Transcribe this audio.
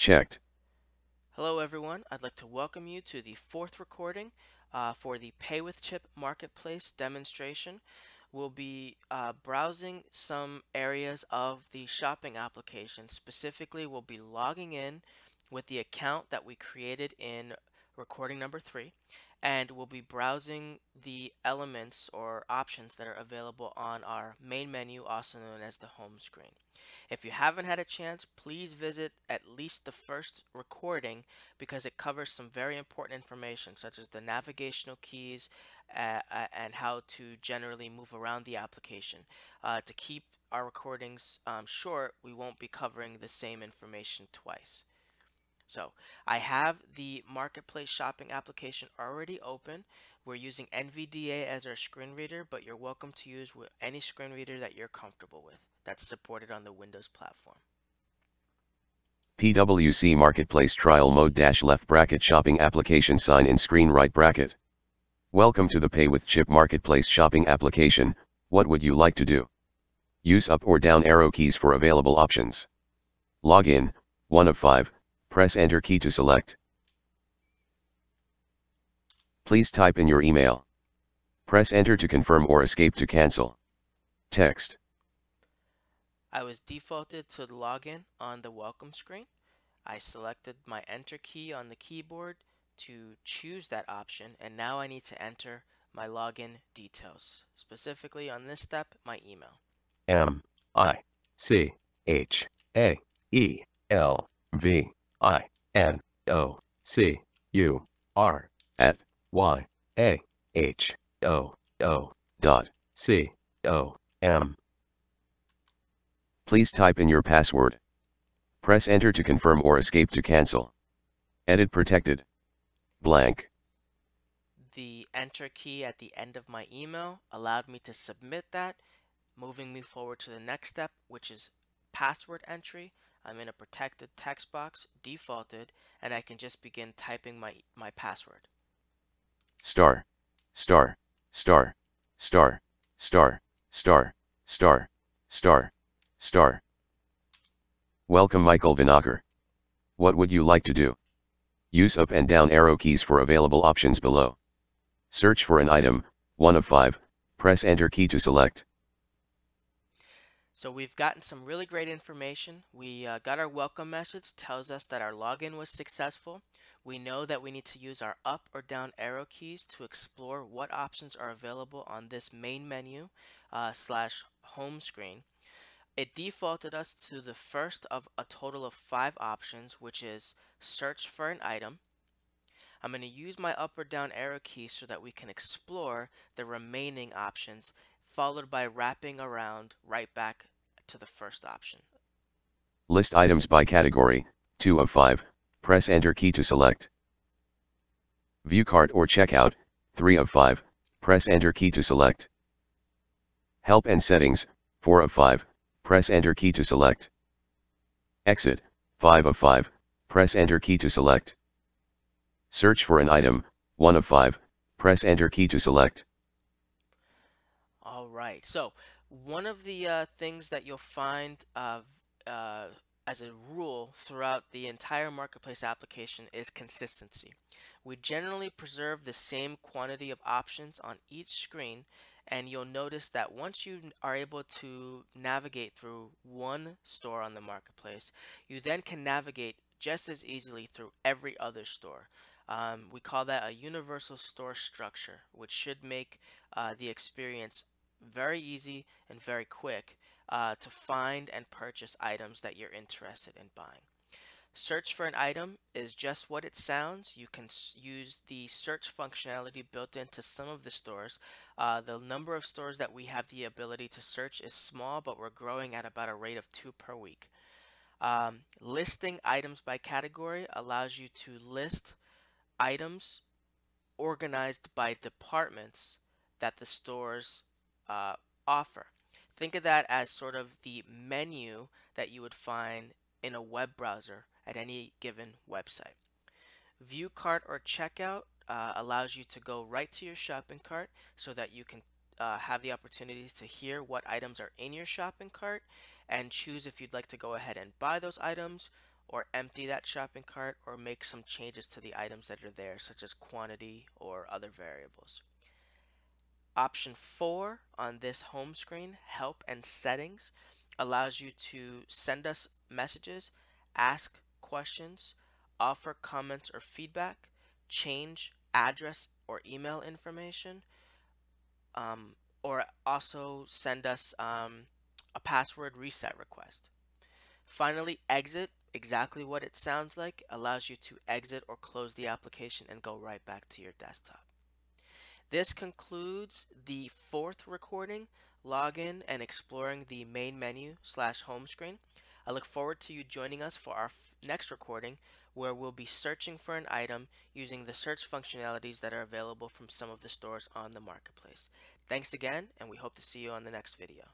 Checked. Hello everyone, I'd like to welcome you to the fourth recording uh, for the Pay with Chip Marketplace demonstration. We'll be uh, browsing some areas of the shopping application. Specifically, we'll be logging in with the account that we created in recording number three and we'll be browsing the elements or options that are available on our main menu, also known as the home screen. If you haven't had a chance, please visit at least the first recording because it covers some very important information such as the navigational keys uh, uh and how to generally move around the application. Uh, to keep our recordings um, short, we won't be covering the same information twice. So I have the marketplace shopping application already open. We're using NVDA as our screen reader, but you're welcome to use any screen reader that you're comfortable with that's supported on the Windows platform. PWC Marketplace Trial Mode dash left bracket shopping application sign in screen right bracket. Welcome to the Pay with Chip Marketplace shopping application. What would you like to do? Use up or down arrow keys for available options. Login, 1 of 5, Press Enter key to select. Please type in your email. Press Enter to confirm or Escape to cancel. Text. I was defaulted to login on the welcome screen. I selected my Enter key on the keyboard to choose that option and now I need to enter my login details. Specifically on this step, my email. M I C H A E L V I N O C U R at Y A H O O dot C O M. Please type in your password. Press enter to confirm or escape to cancel. Edit protected. Blank. The enter key at the end of my email allowed me to submit that, moving me forward to the next step, which is password entry. I'm in a protected text box, defaulted, and I can just begin typing my, my password. Star, star, star, star, star, star, star, star, star. Welcome Michael Vinocur. What would you like to do? Use up and down arrow keys for available options below. Search for an item, 1 of 5, press enter key to select. So we've gotten some really great information. We uh, got our welcome message, tells us that our login was successful. We know that we need to use our up or down arrow keys to explore what options are available on this main menu uh, slash home screen. It defaulted us to the first of a total of five options, which is search for an item. I'm going to use my up or down arrow keys so that we can explore the remaining options followed by wrapping around right back to the first option. List items by category, 2 of 5, press enter key to select. View cart or checkout, 3 of 5, press enter key to select. Help and settings, 4 of 5, press enter key to select. Exit, 5 of 5, press enter key to select. Search for an item, 1 of 5, press enter key to select right. So one of the uh, things that you'll find uh, uh, as a rule throughout the entire marketplace application is consistency. We generally preserve the same quantity of options on each screen and you'll notice that once you are able to navigate through one store on the marketplace, you then can navigate just as easily through every other store. Um, we call that a universal store structure, which should make uh, the experience very easy and very quick uh, to find and purchase items that you're interested in buying. Search for an item is just what it sounds. You can use the search functionality built into some of the stores. Uh, the number of stores that we have the ability to search is small, but we're growing at about a rate of two per week. Um, listing items by category allows you to list items organized by departments that the stores uh, offer. Think of that as sort of the menu that you would find in a web browser at any given website. View cart or checkout uh, allows you to go right to your shopping cart so that you can uh, have the opportunity to hear what items are in your shopping cart and choose if you'd like to go ahead and buy those items or empty that shopping cart or make some changes to the items that are there, such as quantity or other variables. Option 4 on this home screen, Help and Settings, allows you to send us messages, ask questions, offer comments or feedback, change address or email information, um, or also send us um, a password reset request. Finally, exit, exactly what it sounds like, allows you to exit or close the application and go right back to your desktop. This concludes the fourth recording, login and exploring the main menu slash home screen. I look forward to you joining us for our next recording where we'll be searching for an item using the search functionalities that are available from some of the stores on the marketplace. Thanks again, and we hope to see you on the next video.